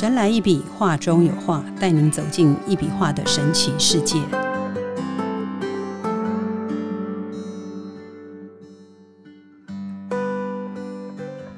神来一笔，画中有画，带您走进一笔画的神奇世界。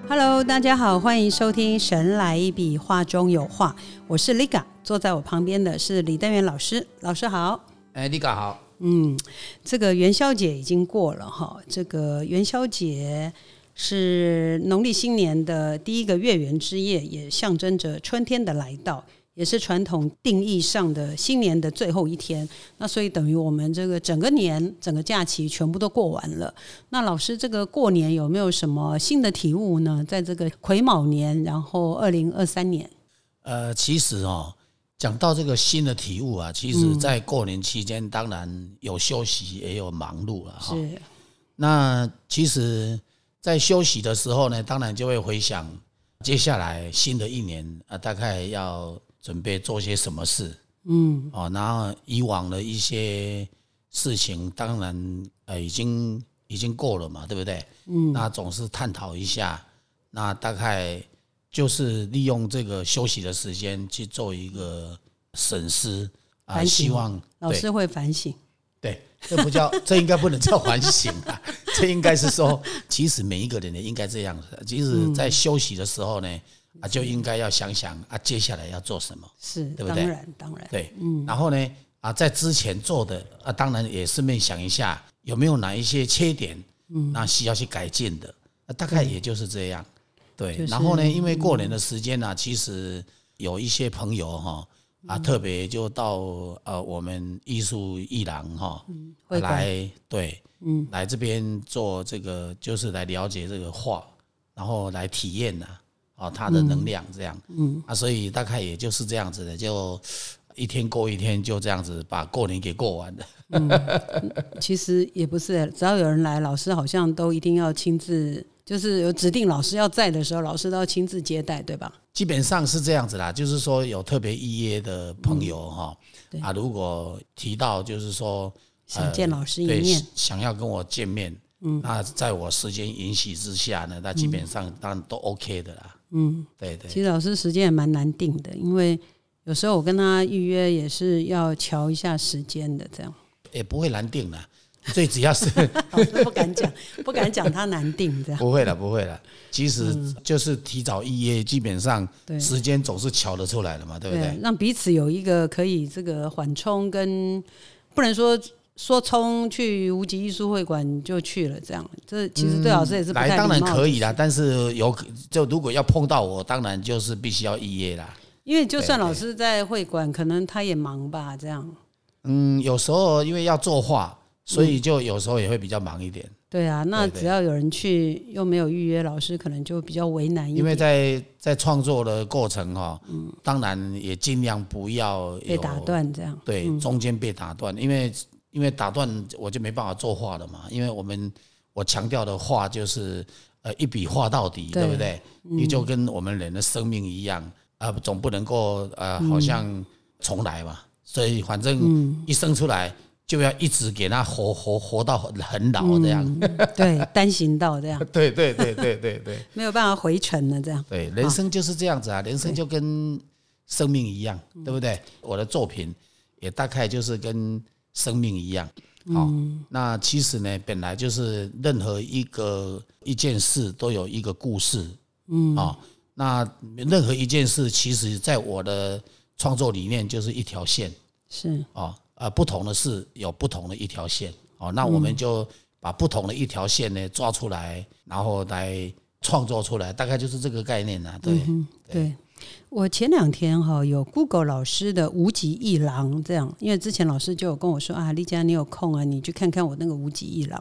Hello，大家好，欢迎收听《神来一笔，画中有画》，我是 Liga，坐在我旁边的是李登元老师，老师好。哎，Liga 好。嗯，这个元宵节已经过了哈，这个元宵节是农历新年的第一个月圆之夜，也象征着春天的来到，也是传统定义上的新年的最后一天。那所以等于我们这个整个年、整个假期全部都过完了。那老师，这个过年有没有什么新的体悟呢？在这个癸卯年，然后二零二三年，呃，其实哦。讲到这个新的体悟啊，其实，在过年期间，当然有休息，也有忙碌了哈。是。那其实，在休息的时候呢，当然就会回想接下来新的一年啊，大概要准备做些什么事。嗯。哦，然后以往的一些事情，当然呃，已经已经过了嘛，对不对？嗯。那总是探讨一下，那大概。就是利用这个休息的时间去做一个审视啊，希望老师会反省。对，这不叫，这应该不能叫反省啊，这应该是说，其实每一个人呢应该这样子，即使在休息的时候呢，啊，就应该要想想啊，接下来要做什么，是，对不对？当然，当然，对，嗯。然后呢，啊，在之前做的啊，当然也顺便想一下有没有哪一些缺点，嗯，那需要去改进的，大概也就是这样。对，然后呢？因为过年的时间呢，其实有一些朋友哈啊，特别就到呃我们艺术艺廊哈来对，嗯，来这边做这个，就是来了解这个画，然后来体验呐啊它的能量这样，嗯啊，所以大概也就是这样子的，就一天过一天，就这样子把过年给过完了。嗯，其实也不是，只要有人来，老师好像都一定要亲自。就是有指定老师要在的时候，老师都要亲自接待，对吧？基本上是这样子啦。就是说有特别预约的朋友哈，啊，如果提到就是说想见老师一面，想要跟我见面，嗯，那在我时间允许之下呢，那基本上当然都 OK 的啦。嗯，对对。其实老师时间也蛮难定的，因为有时候我跟他预约也是要瞧一下时间的，这样也不会难定的。最主要是不敢讲，不敢讲他难定这样。不会了，不会了。其实就是提早预约，基本上时间总是巧得出来的嘛，对不对？让彼此有一个可以这个缓冲，跟不能说说冲去无极艺术会馆就去了这样。这其实对老师也是来，当然可以啦。但是有就如果要碰到我，当然就是必须要预约啦。因为就算老师在会馆，可能他也忙吧，这样。嗯，有时候因为要作画。所以就有时候也会比较忙一点。对啊，那只要有人去又没有预约，老师可能就比较为难一点。因为在在创作的过程哈，嗯，当然也尽量不要被打断这样。对，中间被打断，因为因为打断我就没办法作画了嘛。因为我们我强调的画就是呃一笔画到底，对不对？你就跟我们人的生命一样啊，总不能够呃好像重来嘛。所以反正一生出来。就要一直给他活活活到很老这样，对单行道这样，对对对对对对，没有办法回程了这样。对，人生就是这样子啊，人生就跟生命一样，对不对？我的作品也大概就是跟生命一样。好，那其实呢，本来就是任何一个一件事都有一个故事。嗯，啊，那任何一件事，其实在我的创作理念就是一条线。是啊。呃，不同的是有不同的一条线。哦，那我们就把不同的一条线呢抓出来，然后来创作出来，大概就是这个概念呢，对。对。我前两天哈有 Google 老师的无极一郎这样，因为之前老师就有跟我说啊，丽佳你有空啊，你去看看我那个无极一郎。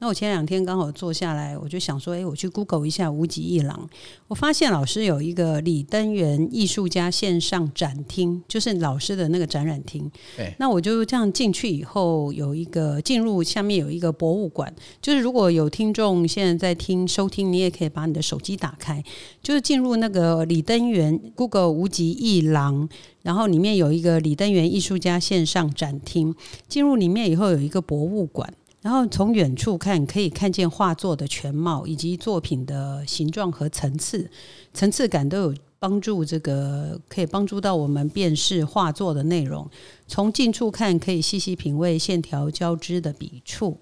那我前两天刚好坐下来，我就想说，哎，我去 Google 一下无极一郎。我发现老师有一个李登元艺术家线上展厅，就是老师的那个展览厅。对。那我就这样进去以后，有一个进入下面有一个博物馆，就是如果有听众现在在听收听，你也可以把你的手机打开，就是进入那个李登元。Google 个无极艺廊，然后里面有一个李登元艺术家线上展厅。进入里面以后，有一个博物馆，然后从远处看，可以看见画作的全貌以及作品的形状和层次，层次感都有帮助这个可以帮助到我们辨识画作的内容。从近处看，可以细细品味线条交织的笔触，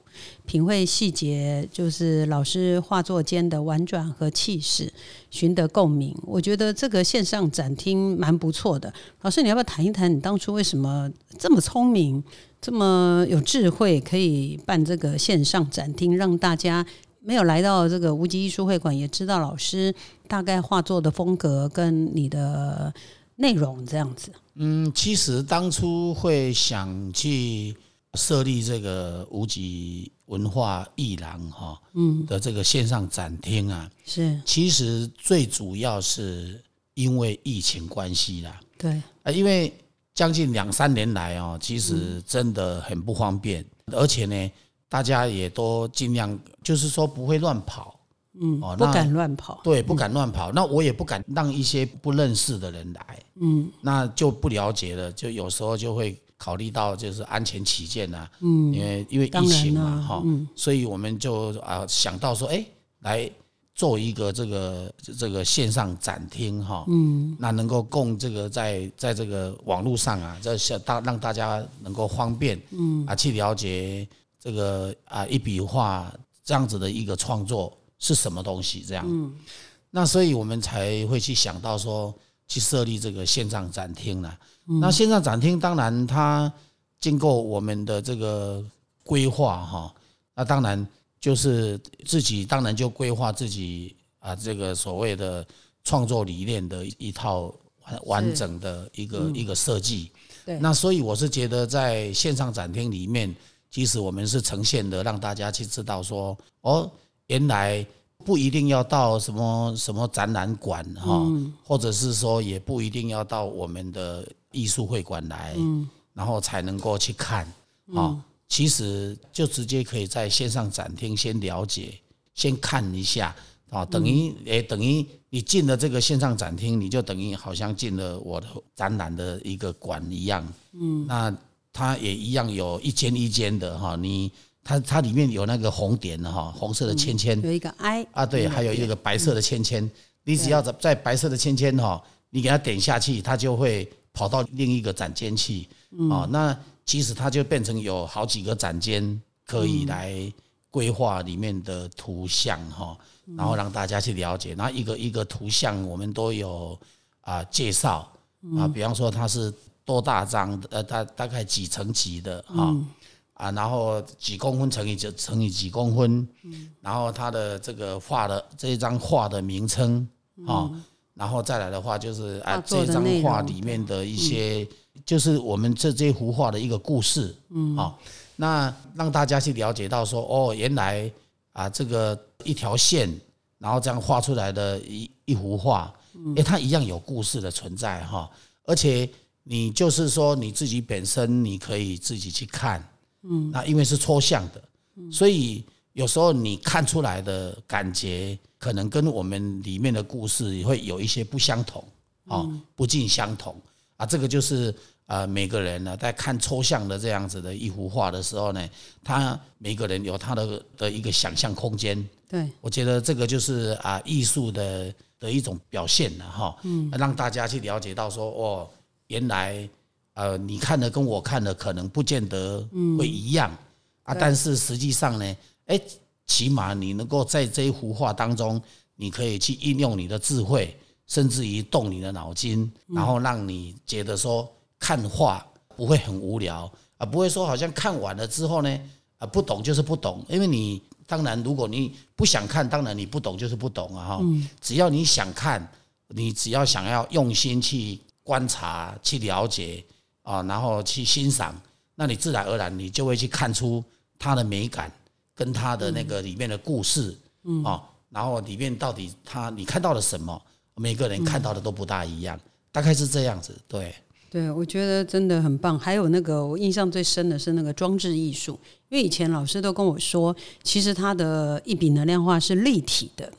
品味细节，就是老师画作间的婉转和气势，寻得共鸣。我觉得这个线上展厅蛮不错的。老师，你要不要谈一谈你当初为什么这么聪明、这么有智慧，可以办这个线上展厅，让大家？没有来到这个无极艺术会馆，也知道老师大概画作的风格跟你的内容这样子。嗯，其实当初会想去设立这个无极文化艺廊哈，嗯的这个线上展厅啊，是其实最主要是因为疫情关系啦。对啊，因为将近两三年来哦，其实真的很不方便，而且呢。大家也都尽量，就是说不会乱跑，嗯，不敢乱跑，对，不敢乱跑。那我也不敢让一些不认识的人来，嗯，那就不了解了，就有时候就会考虑到就是安全起见呐，嗯，因为因为疫情嘛，哈，所以我们就啊想到说，哎，来做一个这个这个线上展厅哈，嗯，那能够供这个在在这个网络上啊，这大让大家能够方便，嗯，啊去了解。这个啊，一笔画这样子的一个创作是什么东西？这样，嗯，那所以我们才会去想到说，去设立这个线上展厅呢。那线上展厅当然它经过我们的这个规划哈，那当然就是自己当然就规划自己啊这个所谓的创作理念的一套完完整的一个一个设计。对，那所以我是觉得在线上展厅里面。其实我们是呈现的，让大家去知道说，哦，原来不一定要到什么什么展览馆哈，或者是说也不一定要到我们的艺术会馆来，然后才能够去看啊。其实就直接可以在线上展厅先了解，先看一下啊，等于诶，等于你进了这个线上展厅，你就等于好像进了我的展览的一个馆一样。嗯，那。它也一样有一间一间的哈，你它它里面有那个红点的哈，红色的签签，有一个 I 啊，对，还有一个白色的签签，你只要在在白色的圈圈哈，你给它点下去，它就会跑到另一个展间去。啊。那其实它就变成有好几个展间可以来规划里面的图像哈，然后让大家去了解。那一个一个图像我们都有啊介绍。啊，比方说它是。多大张的？呃，大大概几层级的啊啊，然后几公分乘以就乘以几公分，然后它的这个画的这一张画的名称啊，然后再来的话就是啊，这张画里面的一些，就是我们这这幅画的一个故事，嗯，好，那让大家去了解到说，哦，原来啊，这个一条线，然后这样画出来的一一幅画，哎，它一样有故事的存在哈，而且。你就是说你自己本身你可以自己去看，嗯，那因为是抽象的，所以有时候你看出来的感觉可能跟我们里面的故事会有一些不相同，啊，不尽相同啊。这个就是呃每个人呢在看抽象的这样子的一幅画的时候呢，他每个人有他的的一个想象空间。对，我觉得这个就是啊艺术的的一种表现了哈，嗯，让大家去了解到说哦。原来，呃，你看的跟我看的可能不见得会一样啊，但是实际上呢，哎，起码你能够在这一幅画当中，你可以去应用你的智慧，甚至于动你的脑筋，然后让你觉得说看画不会很无聊啊，不会说好像看完了之后呢，啊，不懂就是不懂，因为你当然如果你不想看，当然你不懂就是不懂啊哈，只要你想看，你只要想要用心去。观察去了解啊，然后去欣赏，那你自然而然你就会去看出它的美感跟它的那个里面的故事，嗯啊，然后里面到底它你看到了什么？每个人看到的都不大一样，大概是这样子。对，对，我觉得真的很棒。还有那个我印象最深的是那个装置艺术，因为以前老师都跟我说，其实它的一笔能量画是立体的。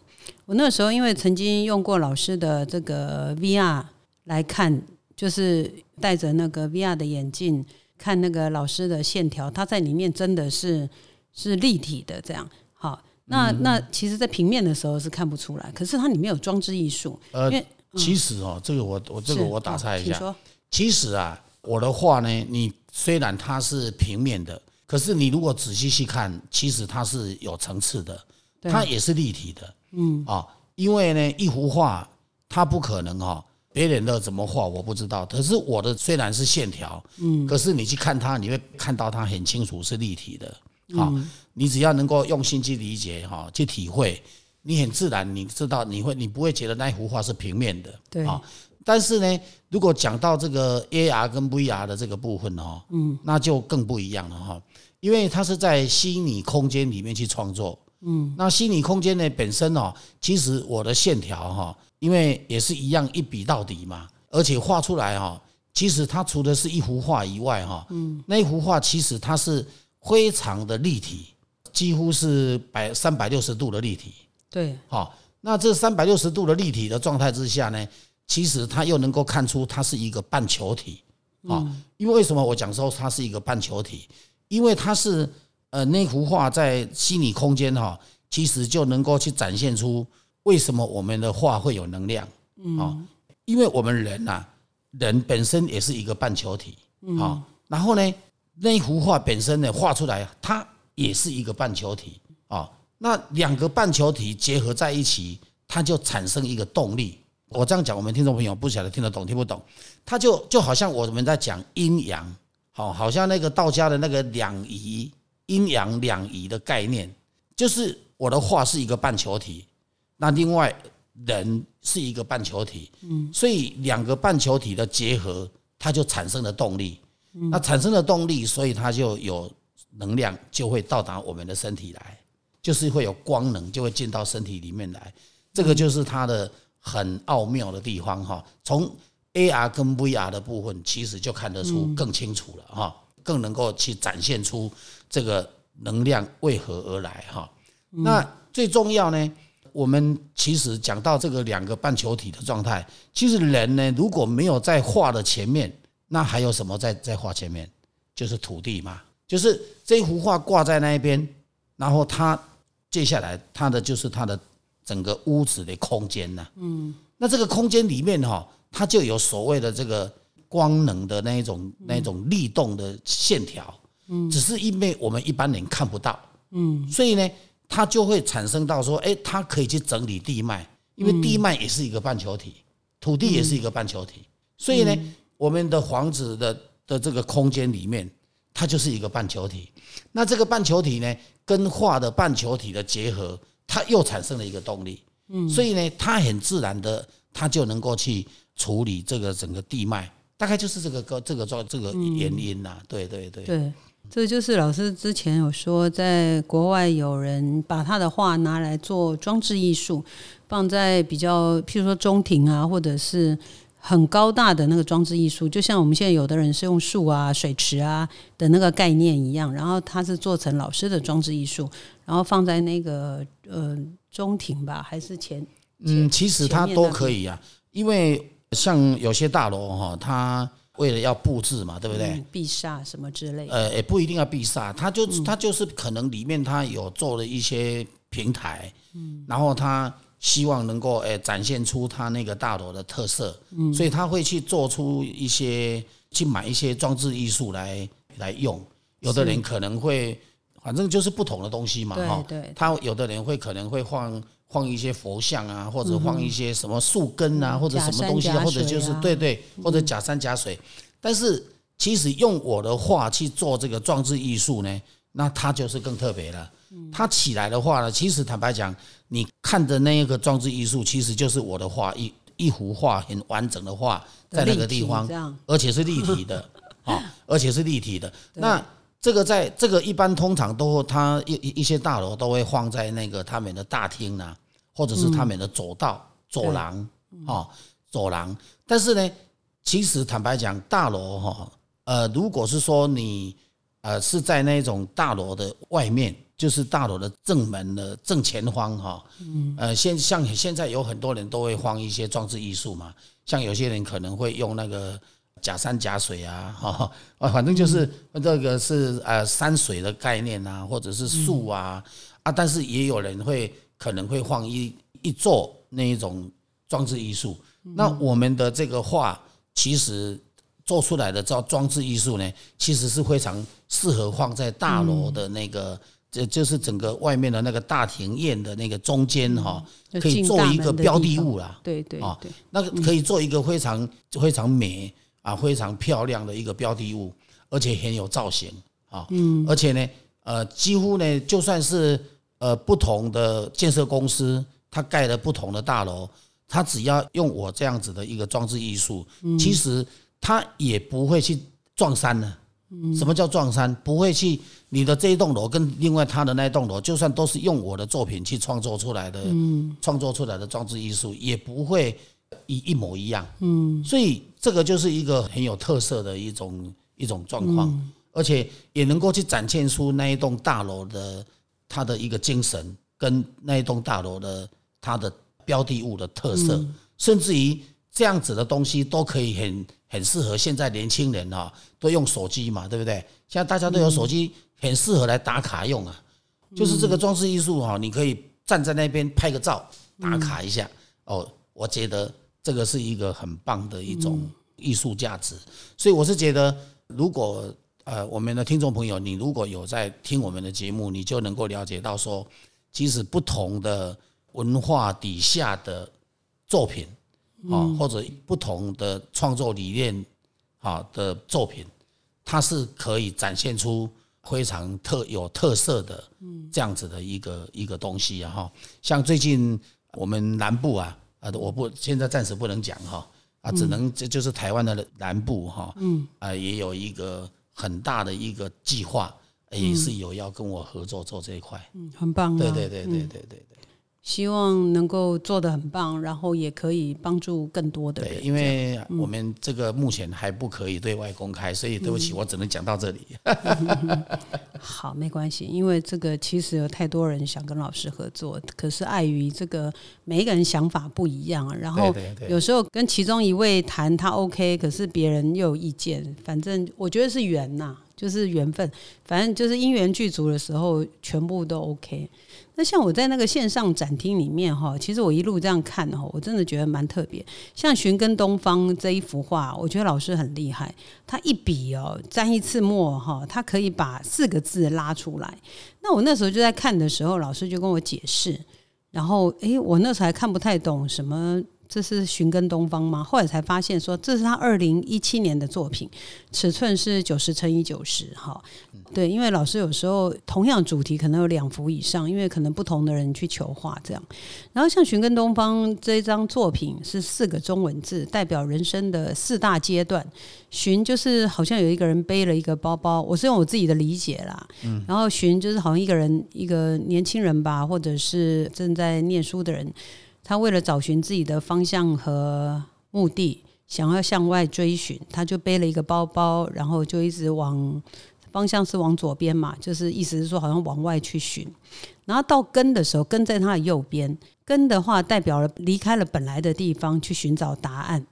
我那时候因为曾经用过老师的这个 VR。来看，就是戴着那个 VR 的眼镜看那个老师的线条，它在里面真的是是立体的。这样好，那那其实，在平面的时候是看不出来，可是它里面有装置艺术。呃，其实哦，这个我我这个我打岔一下，其实啊，我的画呢，你虽然它是平面的，可是你如果仔细去看，其实它是有层次的，它也是立体的。嗯啊，因为呢，一幅画它不可能哈、别人的怎么画我不知道，可是我的虽然是线条，嗯，可是你去看它，你会看到它很清楚是立体的。好、你只要能够用心去理解哈、去体会，你很自然，你知道你会你不会觉得那一幅画是平面的。对。啊，但是呢，如果讲到这个 AR 跟 VR 的这个部分哦，嗯，那就更不一样了哈，因为它是在虚拟空间里面去创作，嗯，那虚拟空间呢本身哦，其实我的线条哈，因为也是一样一笔到底嘛，而且画出来哈，其实它除了是一幅画以外哈，嗯，那一幅画其实它是非常的立体，几乎是百三百六十度的立体，对，好，那这三百六十度的立体的状态之下呢，其实它又能够看出它是一个半球体啊。因为为什么我讲说它是一个半球体？因为它是呃那幅画在虚拟空间哈，其实就能够去展现出为什么我们的画会有能量啊。因为我们人呐、人本身也是一个半球体啊。然后呢，那幅画本身呢画出来，它也是一个半球体啊。那两个半球体结合在一起，它就产生一个动力。我这样讲，我们听众朋友不晓得听得懂听不懂？它就就好像我们在讲阴阳，好，好像那个道家的那个两仪，阴阳两仪的概念，就是我的画是一个半球体，那另外人是一个半球体，嗯，所以两个半球体的结合，它就产生了动力。那产生了动力，所以它就有能量，就会到达我们的身体来，就是会有光能，就会进到身体里面来。这个就是它的很奥妙的地方哈。从 AR 跟 VR 的部分，其实就看得出更清楚了哈，更能够去展现出这个能量为何而来哈。那最重要呢，我们其实讲到这个两个半球体的状态，其实人呢如果没有在画的前面，那还有什么在在画前面？就是土地嘛，就是这幅画挂在那一边，然后它接下来它的就是它的整个屋子的空间呐、嗯，那这个空间里面哈、它就有所谓的这个光能的那一种那一种力动的线条，嗯，只是因为我们一般人看不到，嗯，所以呢，它就会产生到说，哎，它可以去整理地脉，因为地脉也是一个半球体，土地也是一个半球体，所以呢，我们的房子的的这个空间里面，它就是一个半球体。那这个半球体呢，跟画的半球体的结合，它又产生了一个动力。嗯，所以呢，它很自然的，它就能够去处理这个整个地脉，大概就是这个个这个状这个原因呐、对对对，对，这就是老师之前有说，在国外有人把他的画拿来做装置艺术，放在比较，譬如说中庭啊，或者是很高大的那个装置艺术，就像我们现在有的人是用树啊、水池啊的那个概念一样，然后它是做成老师的装置艺术，然后放在那个呃中庭吧，还是前嗯，其实它都可以啊，因为像有些大楼哈，它为了要布置嘛，对不对？嗯避煞什么之类的。呃，也不一定要避煞，它就它就是可能里面它有做了一些平台，嗯，然后它希望能够诶展现出它那个大楼的特色，嗯，所以他会去做出一些去买一些装置艺术来来用，有的人可能会反正就是不同的东西嘛，哈，对。他有的人会可能会放放一些佛像啊，或者放一些什么树根啊，或者什么东西或者就是对对，或者假山假水，但是其实用我的画去做这个装置艺术呢，那它就是更特别了。它起来的话呢，其实坦白讲，你看的那一个装置艺术，其实就是我的画一一幅画很完整的画在那个地方而且是立体的啊，而且是立体的。那这个在这个一般通常都它一一一些大楼都会放在那个他们的大厅呐、或者是他们的走道、走廊啊、走廊。但是呢，其实坦白讲，大楼哈，呃，如果是说你呃是在那种大楼的外面，就是大楼的正门的正前方哈，嗯，呃，现像现在有很多人都会放一些装置艺术嘛，像有些人可能会用那个假山假水啊，哈、啊，反正就是这个是呃山水的概念啊，或者是树啊，啊，但是也有人会可能会放一一座那一种装置艺术。那我们的这个画，其实做出来的叫装置艺术呢，其实是非常适合放在大楼的那个，这就是整个外面的那个大庭院的那个中间哈，可以做一个标的物啦。对对啊，那个可以做一个非常非常美啊，非常漂亮的一个标的物，而且很有造型啊。嗯，而且呢，呃，几乎呢，就算是呃不同的建设公司，它盖了不同的大楼。他只要用我这样子的一个装置艺术，其实他也不会去撞山呢。什么叫撞山？不会去你的这一栋楼跟另外他的那一栋楼，就算都是用我的作品去创作出来的，创作出来的装置艺术，也不会一一模一样。嗯，所以这个就是一个很有特色的一种一种状况，而且也能够去展现出那一栋大楼的它的一个精神，跟那一栋大楼的它的。标的物的特色，甚至于这样子的东西都可以很很适合现在年轻人哈，都用手机嘛，对不对？现在大家都有手机，很适合来打卡用啊。就是这个装饰艺术哈，你可以站在那边拍个照，打卡一下哦。我觉得这个是一个很棒的一种艺术价值。所以我是觉得，如果呃我们的听众朋友，你如果有在听我们的节目，你就能够了解到说，即使不同的。文化底下的作品啊，或者不同的创作理念啊的作品，它是可以展现出非常特有特色的这样子的一个一个东西啊哈。像最近我们南部啊啊，我不现在暂时不能讲哈啊，只能这就是台湾的南部哈，嗯啊，也有一个很大的一个计划，也是有要跟我合作做这一块，嗯，很棒，对对对对对对对。希望能够做得很棒，然后也可以帮助更多的人。对，因为我们这个目前还不可以对外公开，所以对不起，我只能讲到这里。好，没关系，因为这个其实有太多人想跟老师合作，可是碍于这个每一个人想法不一样，然后有时候跟其中一位谈他 OK，可是别人又有意见，反正我觉得是缘呐。就是缘分，反正就是因缘具足的时候，全部都 OK。那像我在那个线上展厅里面哈，其实我一路这样看哈，我真的觉得蛮特别。像《寻根东方》这一幅画，我觉得老师很厉害，他一笔哦沾一次墨哈，他可以把四个字拉出来。那我那时候就在看的时候，老师就跟我解释，然后诶，我那时候还看不太懂什么。这是寻根东方吗？后来才发现说这是他二零一七年的作品，尺寸是九十乘以九十，哈，对，因为老师有时候同样主题可能有两幅以上，因为可能不同的人去求画这样。然后像寻根东方这一张作品是四个中文字，代表人生的四大阶段。寻就是好像有一个人背了一个包包，我是用我自己的理解啦。嗯，然后寻就是好像一个人一个年轻人吧，或者是正在念书的人。他为了找寻自己的方向和目的，想要向外追寻，他就背了一个包包，然后就一直往方向是往左边嘛，就是意思是说好像往外去寻。然后到根的时候，根在他的右边，根的话代表了离开了本来的地方去寻找答案。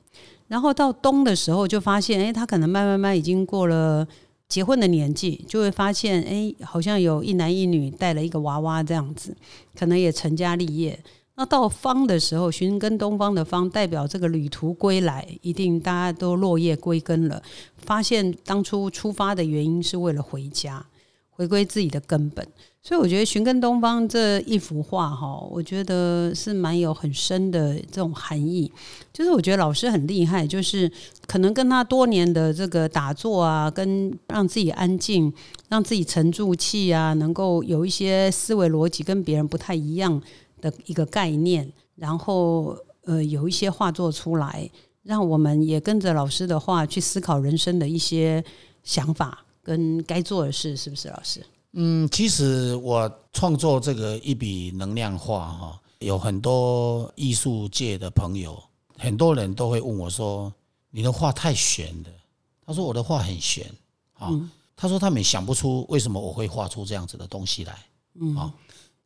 然后到东的时候，就发现哎，他可能慢慢慢已经过了结婚的年纪，就会发现哎，好像有一男一女带了一个娃娃这样子，可能也成家立业。那到方的时候，寻根东方的方代表这个旅途归来，一定大家都落叶归根了，发现当初出发的原因是为了回家，回归自己的根本。所以我觉得寻根东方这一幅画哈，我觉得是蛮有很深的这种含义。就是我觉得老师很厉害，就是可能跟他多年的这个打坐啊，跟让自己安静，让自己沉住气啊，能够有一些思维逻辑跟别人不太一样。的一个概念，然后呃有一些画作出来，让我们也跟着老师的话去思考人生的一些想法跟该做的事，是不是老师？嗯，其实我创作这个一笔能量画哈，有很多艺术界的朋友，很多人都会问我说：“你的画太玄了。”他说：“我的画很玄啊。”他说：“他们想不出为什么我会画出这样子的东西来。”嗯啊。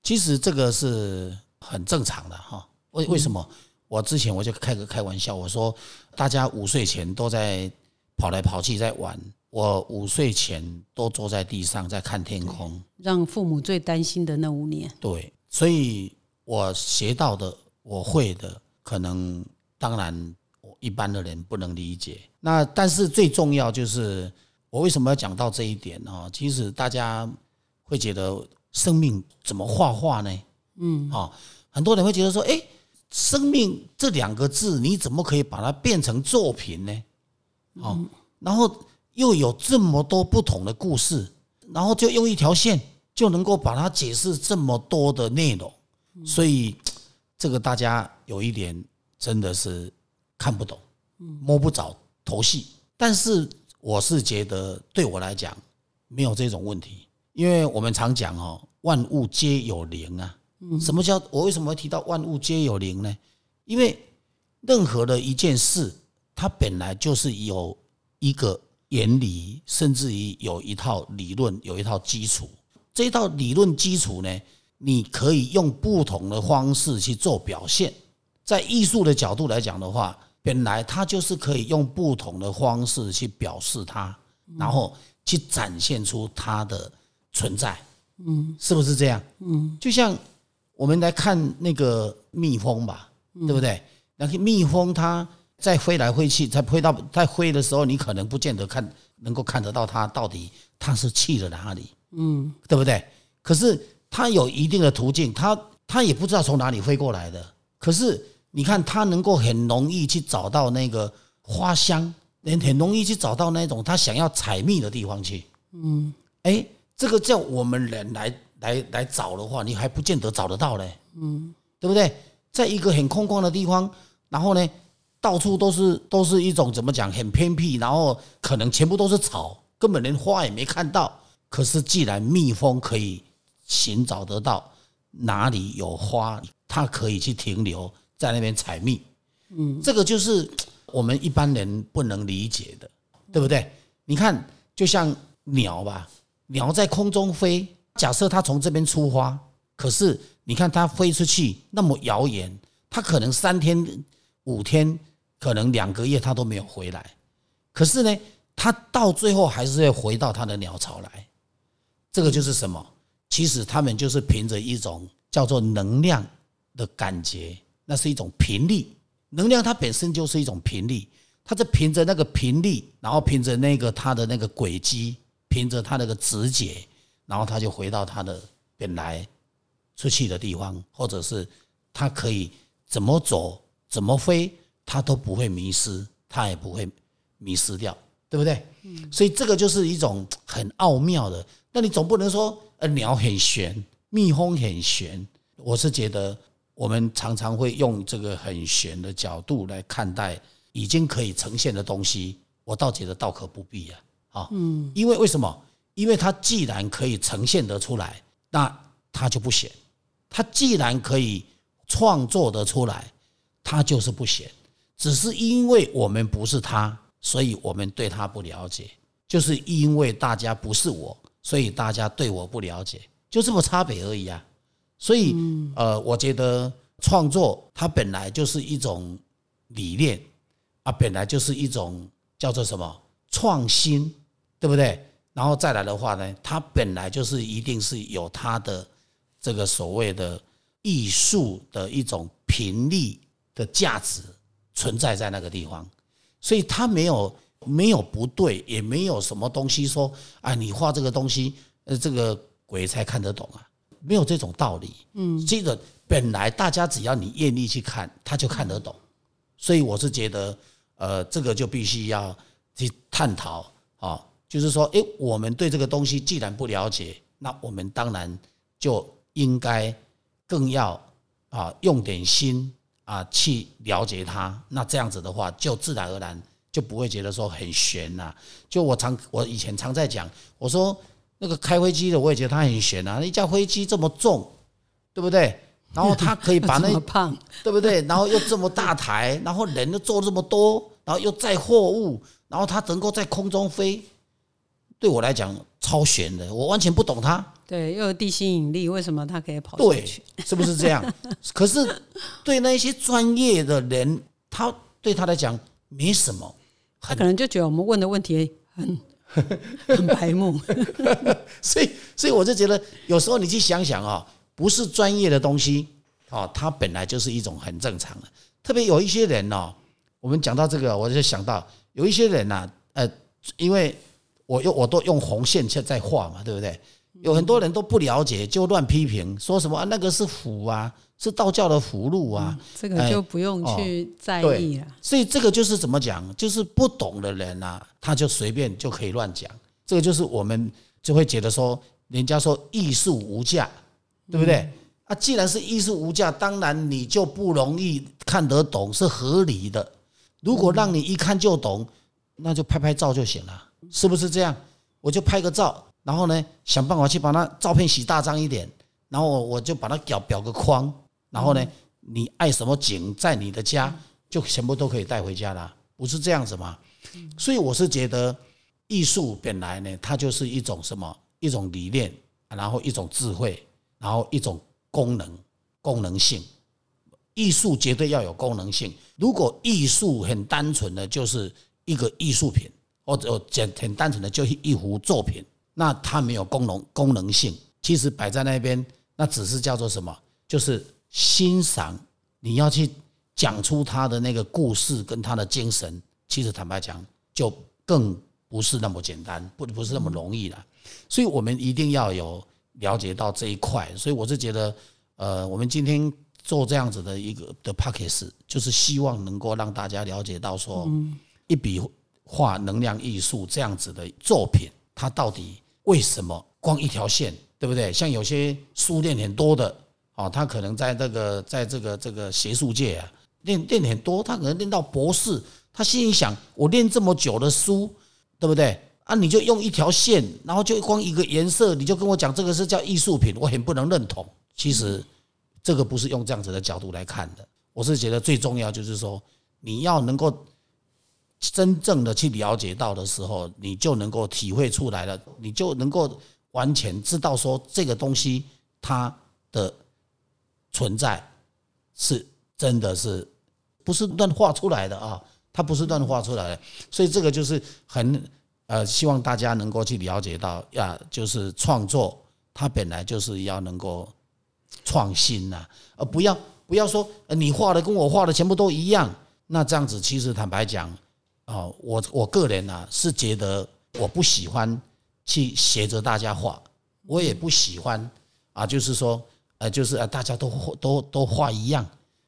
其实这个是很正常的哈，为为什么？我之前我就开个开玩笑，我说大家午睡前都在跑来跑去在玩，我午睡前都坐在地上在看天空，让父母最担心的那五年。对，所以我学到的，我会的，可能当然我一般的人不能理解。那但是最重要就是我为什么要讲到这一点呢？其实大家会觉得生命怎么画画呢？嗯，啊，很多人会觉得说，哎，生命这两个字你怎么可以把它变成作品呢？哦，然后又有这么多不同的故事，然后就用一条线就能够把它解释这么多的内容，所以这个大家有一点真的是看不懂，摸不着头绪。但是我是觉得对我来讲没有这种问题，因为我们常讲哦，万物皆有灵啊。什么叫我为什么会提到万物皆有灵呢？因为任何的一件事，它本来就是有一个原理，甚至于有一套理论，有一套基础。这一套理论基础呢，你可以用不同的方式去做表现。在艺术的角度来讲的话，本来它就是可以用不同的方式去表示它，然后去展现出它的存在。嗯，是不是这样？嗯，就像。我们来看那个蜜蜂吧，对不对？那个蜜蜂它在飞来飞去，在飞到在飞的时候，你可能不见得看能够看得到它到底它是去了哪里，嗯，对不对？可是它有一定的途径，它它也不知道从哪里飞过来的。可是你看，它能够很容易去找到那个花香，很很容易去找到那种它想要采蜜的地方去。嗯，哎，这个叫我们人来。来来找的话，你还不见得找得到嘞，嗯，对不对？在一个很空旷的地方，然后呢，到处都是都是一种怎么讲，很偏僻，然后可能全部都是草，根本连花也没看到。可是既然蜜蜂可以寻找得到哪里有花，它可以去停留在那边采蜜，嗯，这个就是我们一般人不能理解的，对不对？你看，就像鸟吧，鸟在空中飞。假设他从这边出发，可是你看他飞出去那么遥远，他可能三天、五天，可能两个月他都没有回来。可是呢，他到最后还是要回到他的鸟巢来。这个就是什么？其实他们就是凭着一种叫做能量的感觉，那是一种频率。能量它本身就是一种频率，它是凭着那个频率，然后凭着那个它的那个轨迹，凭着它那个直觉。然后他就回到他的本来出去的地方，或者是他可以怎么走、怎么飞，他都不会迷失，他也不会迷失掉，对不对？嗯。所以这个就是一种很奥妙的。那你总不能说，呃，鸟很玄，蜜蜂很玄。我是觉得，我们常常会用这个很玄的角度来看待已经可以呈现的东西，我倒觉得倒可不必啊。啊，嗯。因为为什么？因为它既然可以呈现得出来，那它就不显；它既然可以创作得出来，它就是不显。只是因为我们不是他，所以我们对他不了解；就是因为大家不是我，所以大家对我不了解，就这么差别而已啊。所以，呃，我觉得创作它本来就是一种理念啊，本来就是一种叫做什么创新，对不对？然后再来的话呢，它本来就是一定是有它的这个所谓的艺术的一种频率的价值存在在那个地方，所以它没有没有不对，也没有什么东西说啊，你画这个东西，呃，这个鬼才看得懂啊，没有这种道理。嗯，这个本来大家只要你愿意去看，他就看得懂。所以我是觉得，呃，这个就必须要去探讨啊。就是说，诶，我们对这个东西既然不了解，那我们当然就应该更要啊用点心啊去了解它。那这样子的话，就自然而然就不会觉得说很悬呐。就我常我以前常在讲，我说那个开飞机的，我也觉得它很悬啊。一架飞机这么重，对不对？然后它可以把那 胖，对不对？然后又这么大台，然后人又坐这么多，然后又载货物，然后它能够在空中飞。对我来讲超悬的，我完全不懂它。对，又有地心引力，为什么它可以跑对，是不是这样？可是对那些专业的人，他对他来讲没什么，他可能就觉得我们问的问题很 很白目。所以，所以我就觉得有时候你去想想啊，不是专业的东西哦，它本来就是一种很正常的。特别有一些人哦，我们讲到这个，我就想到有一些人呐，呃，因为我用我都用红线在在画嘛，对不对？有很多人都不了解，就乱批评，说什么啊那个是符啊，是道教的符箓啊，这个就不用去在意了。所以这个就是怎么讲，就是不懂的人啊，他就随便就可以乱讲。这个就是我们就会觉得说，人家说艺术无价，对不对？啊，既然是艺术无价，当然你就不容易看得懂，是合理的。如果让你一看就懂，那就拍拍照就行了，是不是这样？我就拍个照。然后呢，想办法去把那照片洗大张一点，然后我就把它裱裱个框，然后呢，你爱什么景在你的家，就全部都可以带回家了，不是这样子吗？所以我是觉得，艺术本来呢，它就是一种什么，一种理念，然后一种智慧，然后一种功能，功能性。艺术绝对要有功能性。如果艺术很单纯的就是一个艺术品，或者简很单纯的就一幅作品。那它没有功能功能性，其实摆在那边，那只是叫做什么？就是欣赏。你要去讲出他的那个故事跟他的精神，其实坦白讲，就更不是那么简单，不不是那么容易了。所以我们一定要有了解到这一块。所以我是觉得，呃，我们今天做这样子的一个的 p a c k a g e 就是希望能够让大家了解到说，一笔画能量艺术这样子的作品，它到底。为什么光一条线，对不对？像有些书练很多的，哦，他可能在这个在这个这个学术界啊，练练很多，他可能练到博士，他心里想：我练这么久的书，对不对？啊，你就用一条线，然后就光一个颜色，你就跟我讲这个是叫艺术品，我很不能认同。其实这个不是用这样子的角度来看的，我是觉得最重要就是说，你要能够。真正的去了解到的时候，你就能够体会出来了，你就能够完全知道说这个东西它的存在是真的是不是乱画出来的啊？它不是乱画出来的，所以这个就是很呃，希望大家能够去了解到呀，就是创作它本来就是要能够创新呐，而不要不要说你画的跟我画的全部都一样，那这样子其实坦白讲。哦，我我个人呢是觉得我不喜欢去学着大家画，我也不喜欢啊，就是说，呃，就是呃，大家都都都画一样，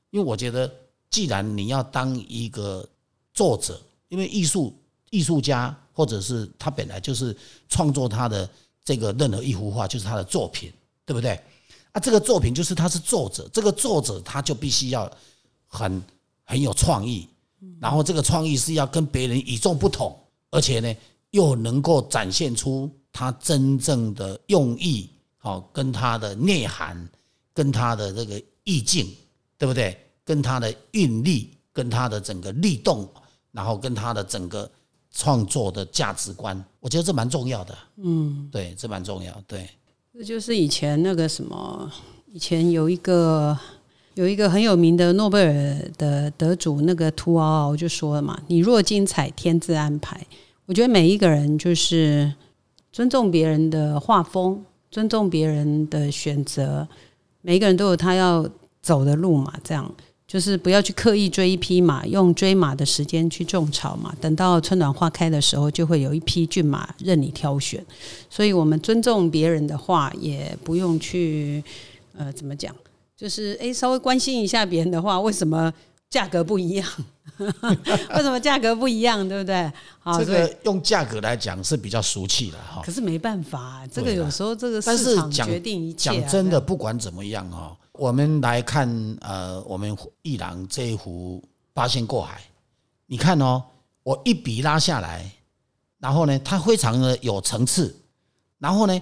因为我觉得，既然你要当一个作者，因为艺术艺术家或者是他本来就是创作他的这个任何一幅画就是他的作品，对不对？啊，这个作品就是他是作者，这个作者他就必须要很很有创意。然后这个创意是要跟别人与众不同，而且呢又能够展现出他真正的用意，好跟他的内涵，跟他的这个意境，对不对？跟他的韵律，跟他的整个律动，然后跟他的整个创作的价值观，我觉得这蛮重要的。嗯，对，这蛮重要。对，这就是以前那个什么，以前有一个。有一个很有名的诺贝尔的得主，那个图奥奥就说了嘛：“你若精彩，天自安排。”我觉得每一个人就是尊重别人的画风，尊重别人的选择。每一个人都有他要走的路嘛，这样就是不要去刻意追一匹马，用追马的时间去种草嘛。等到春暖花开的时候，就会有一匹骏马任你挑选。所以，我们尊重别人的话，也不用去呃，怎么讲？就是哎，稍微关心一下别人的话，为什么价格不一样？为什么价格不一样？对不对？好这个用价格来讲是比较俗气的哈。可是没办法，这个有时候这个市场决定一切。讲真的，不管怎么样哈，我们来看呃，我们一郎这一幅八仙过海，你看哦，我一笔拉下来，然后呢，它非常的有层次，然后呢。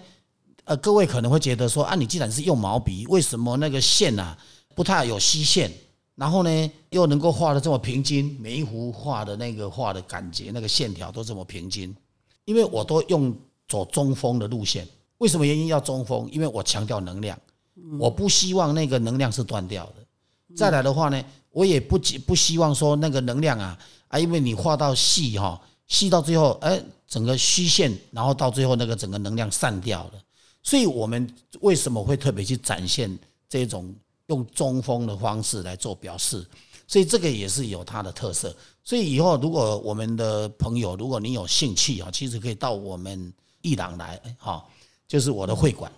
呃，各位可能会觉得说，啊，你既然是用毛笔，为什么那个线啊不太有虚线？然后呢，又能够画的这么平均，每一幅画的那个画的感觉，那个线条都这么平均？因为我都用走中锋的路线。为什么原因要中锋？因为我强调能量，我不希望那个能量是断掉的。再来的话呢，我也不不希望说那个能量啊啊，因为你画到细哈，细到最后，哎，整个虚线，然后到最后那个整个能量散掉了。所以我们为什么会特别去展现这种用中锋的方式来做表示？所以这个也是有它的特色。所以以后如果我们的朋友，如果你有兴趣啊，其实可以到我们艺廊来，哈，就是我的会馆，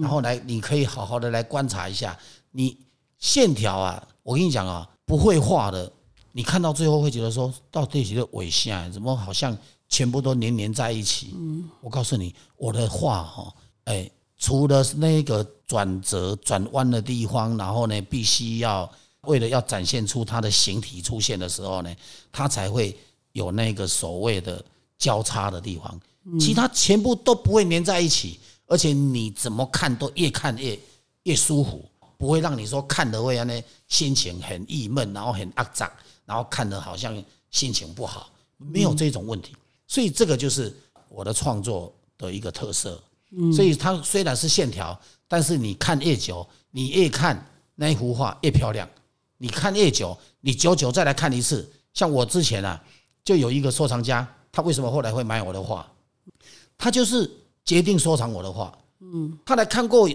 然后来你可以好好的来观察一下，你线条啊，我跟你讲啊，不会画的，你看到最后会觉得说，到底几个尾线怎么好像全部都黏黏在一起？嗯，我告诉你，我的画哈，哎，除了那个转折转弯的地方，然后呢，必须要。为了要展现出它的形体出现的时候呢，它才会有那个所谓的交叉的地方，其他全部都不会粘在一起，而且你怎么看都越看越越舒服，不会让你说看的会让呢心情很郁闷，然后很肮脏，然后看的好像心情不好，没有这种问题。所以这个就是我的创作的一个特色。所以它虽然是线条，但是你看越久，你越看那一幅画越漂亮。你看越久，你久久再来看一次。像我之前啊，就有一个收藏家，他为什么后来会买我的画？他就是决定收藏我的画。嗯，他来看过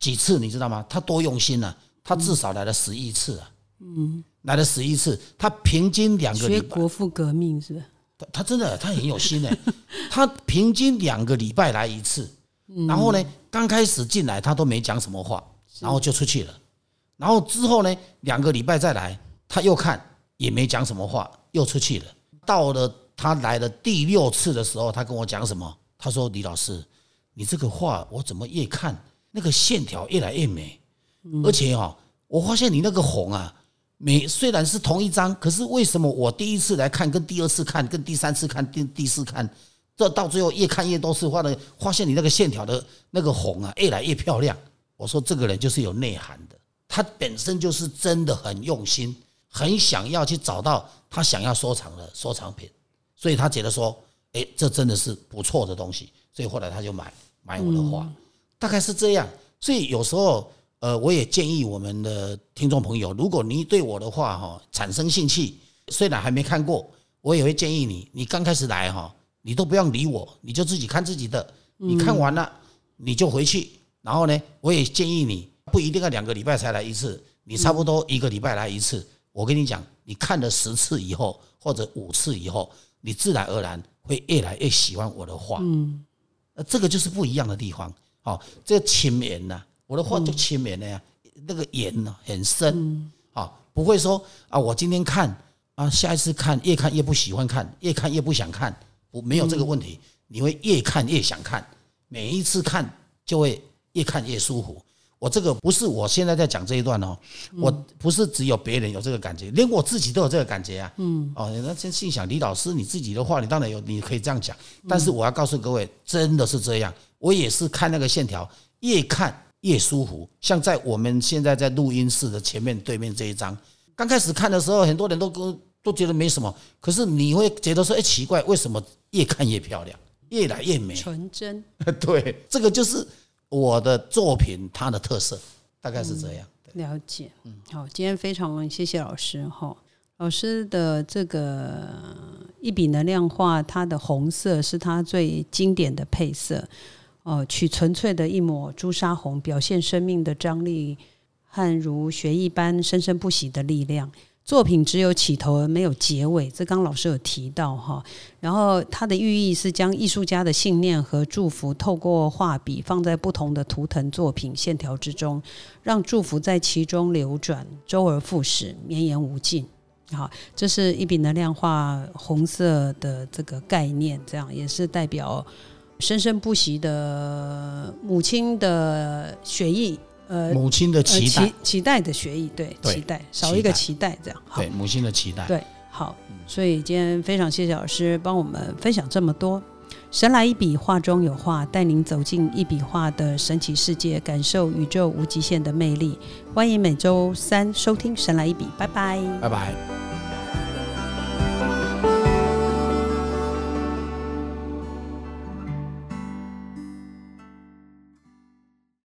几次，你知道吗？他多用心啊！他至少来了十一次啊。嗯，来了十一次，他平均两个礼拜。学国父革命是吧？他他真的他很有心哎，他平均两个礼拜来一次。然后呢，刚开始进来他都没讲什么话，然后就出去了。然后之后呢，两个礼拜再来，他又看也没讲什么话，又出去了。到了他来的第六次的时候，他跟我讲什么？他说：“李老师，你这个画我怎么越看那个线条越来越美，而且哈，我发现你那个红啊，每虽然是同一张，可是为什么我第一次来看跟第二次看跟第三次看第第四看，这到最后越看越多次画的，发现你那个线条的那个红啊越来越漂亮。我说这个人就是有内涵的。”他本身就是真的很用心，很想要去找到他想要收藏的收藏品，所以他觉得说，哎，这真的是不错的东西，所以后来他就买买我的画，大概是这样。所以有时候，呃，我也建议我们的听众朋友，如果你对我的画哈产生兴趣，虽然还没看过，我也会建议你，你刚开始来哈，你都不用理我，你就自己看自己的，你看完了你就回去，然后呢，我也建议你。不一定要两个礼拜才来一次，你差不多一个礼拜来一次。我跟你讲，你看了十次以后，或者五次以后，你自然而然会越来越喜欢我的画。嗯，呃，这个就是不一样的地方。好，这个浅绵呐，我的画就浅绵的呀，那个眼呢很深。好，不会说啊，我今天看啊，下一次看越看越不喜欢看，越看越不想看。我没有这个问题，你会越看越想看，每一次看就会越看越舒服。我这个不是我现在在讲这一段哦，我不是只有别人有这个感觉，连我自己都有这个感觉啊。嗯，哦，那先心想李老师你自己的话，你当然有，你可以这样讲。但是我要告诉各位，真的是这样，我也是看那个线条，越看越舒服。像在我们现在在录音室的前面对面这一张，刚开始看的时候，很多人都都都觉得没什么，可是你会觉得说，哎，奇怪，为什么越看越漂亮，越来越美？纯真。对，这个就是。我的作品，它的特色大概是这样。了解，嗯，好，今天非常谢谢老师哈。老师的这个一笔能量画，它的红色是它最经典的配色。哦，取纯粹的一抹朱砂红，表现生命的张力和如雪一般生生不息的力量。作品只有起头而没有结尾，这刚老师有提到哈。然后它的寓意是将艺术家的信念和祝福透过画笔放在不同的图腾作品线条之中，让祝福在其中流转，周而复始，绵延无尽。好，这是一笔能量画红色的这个概念，这样也是代表生生不息的母亲的血液。呃，母亲的期待，期待的学艺，对，期待少一个期待，这样，对，母亲的期待，对，好，所以今天非常谢谢老师帮我们分享这么多。神来一笔，画中有画，带您走进一笔画的神奇世界，感受宇宙无极限的魅力。欢迎每周三收听《神来一笔》，拜拜，拜拜。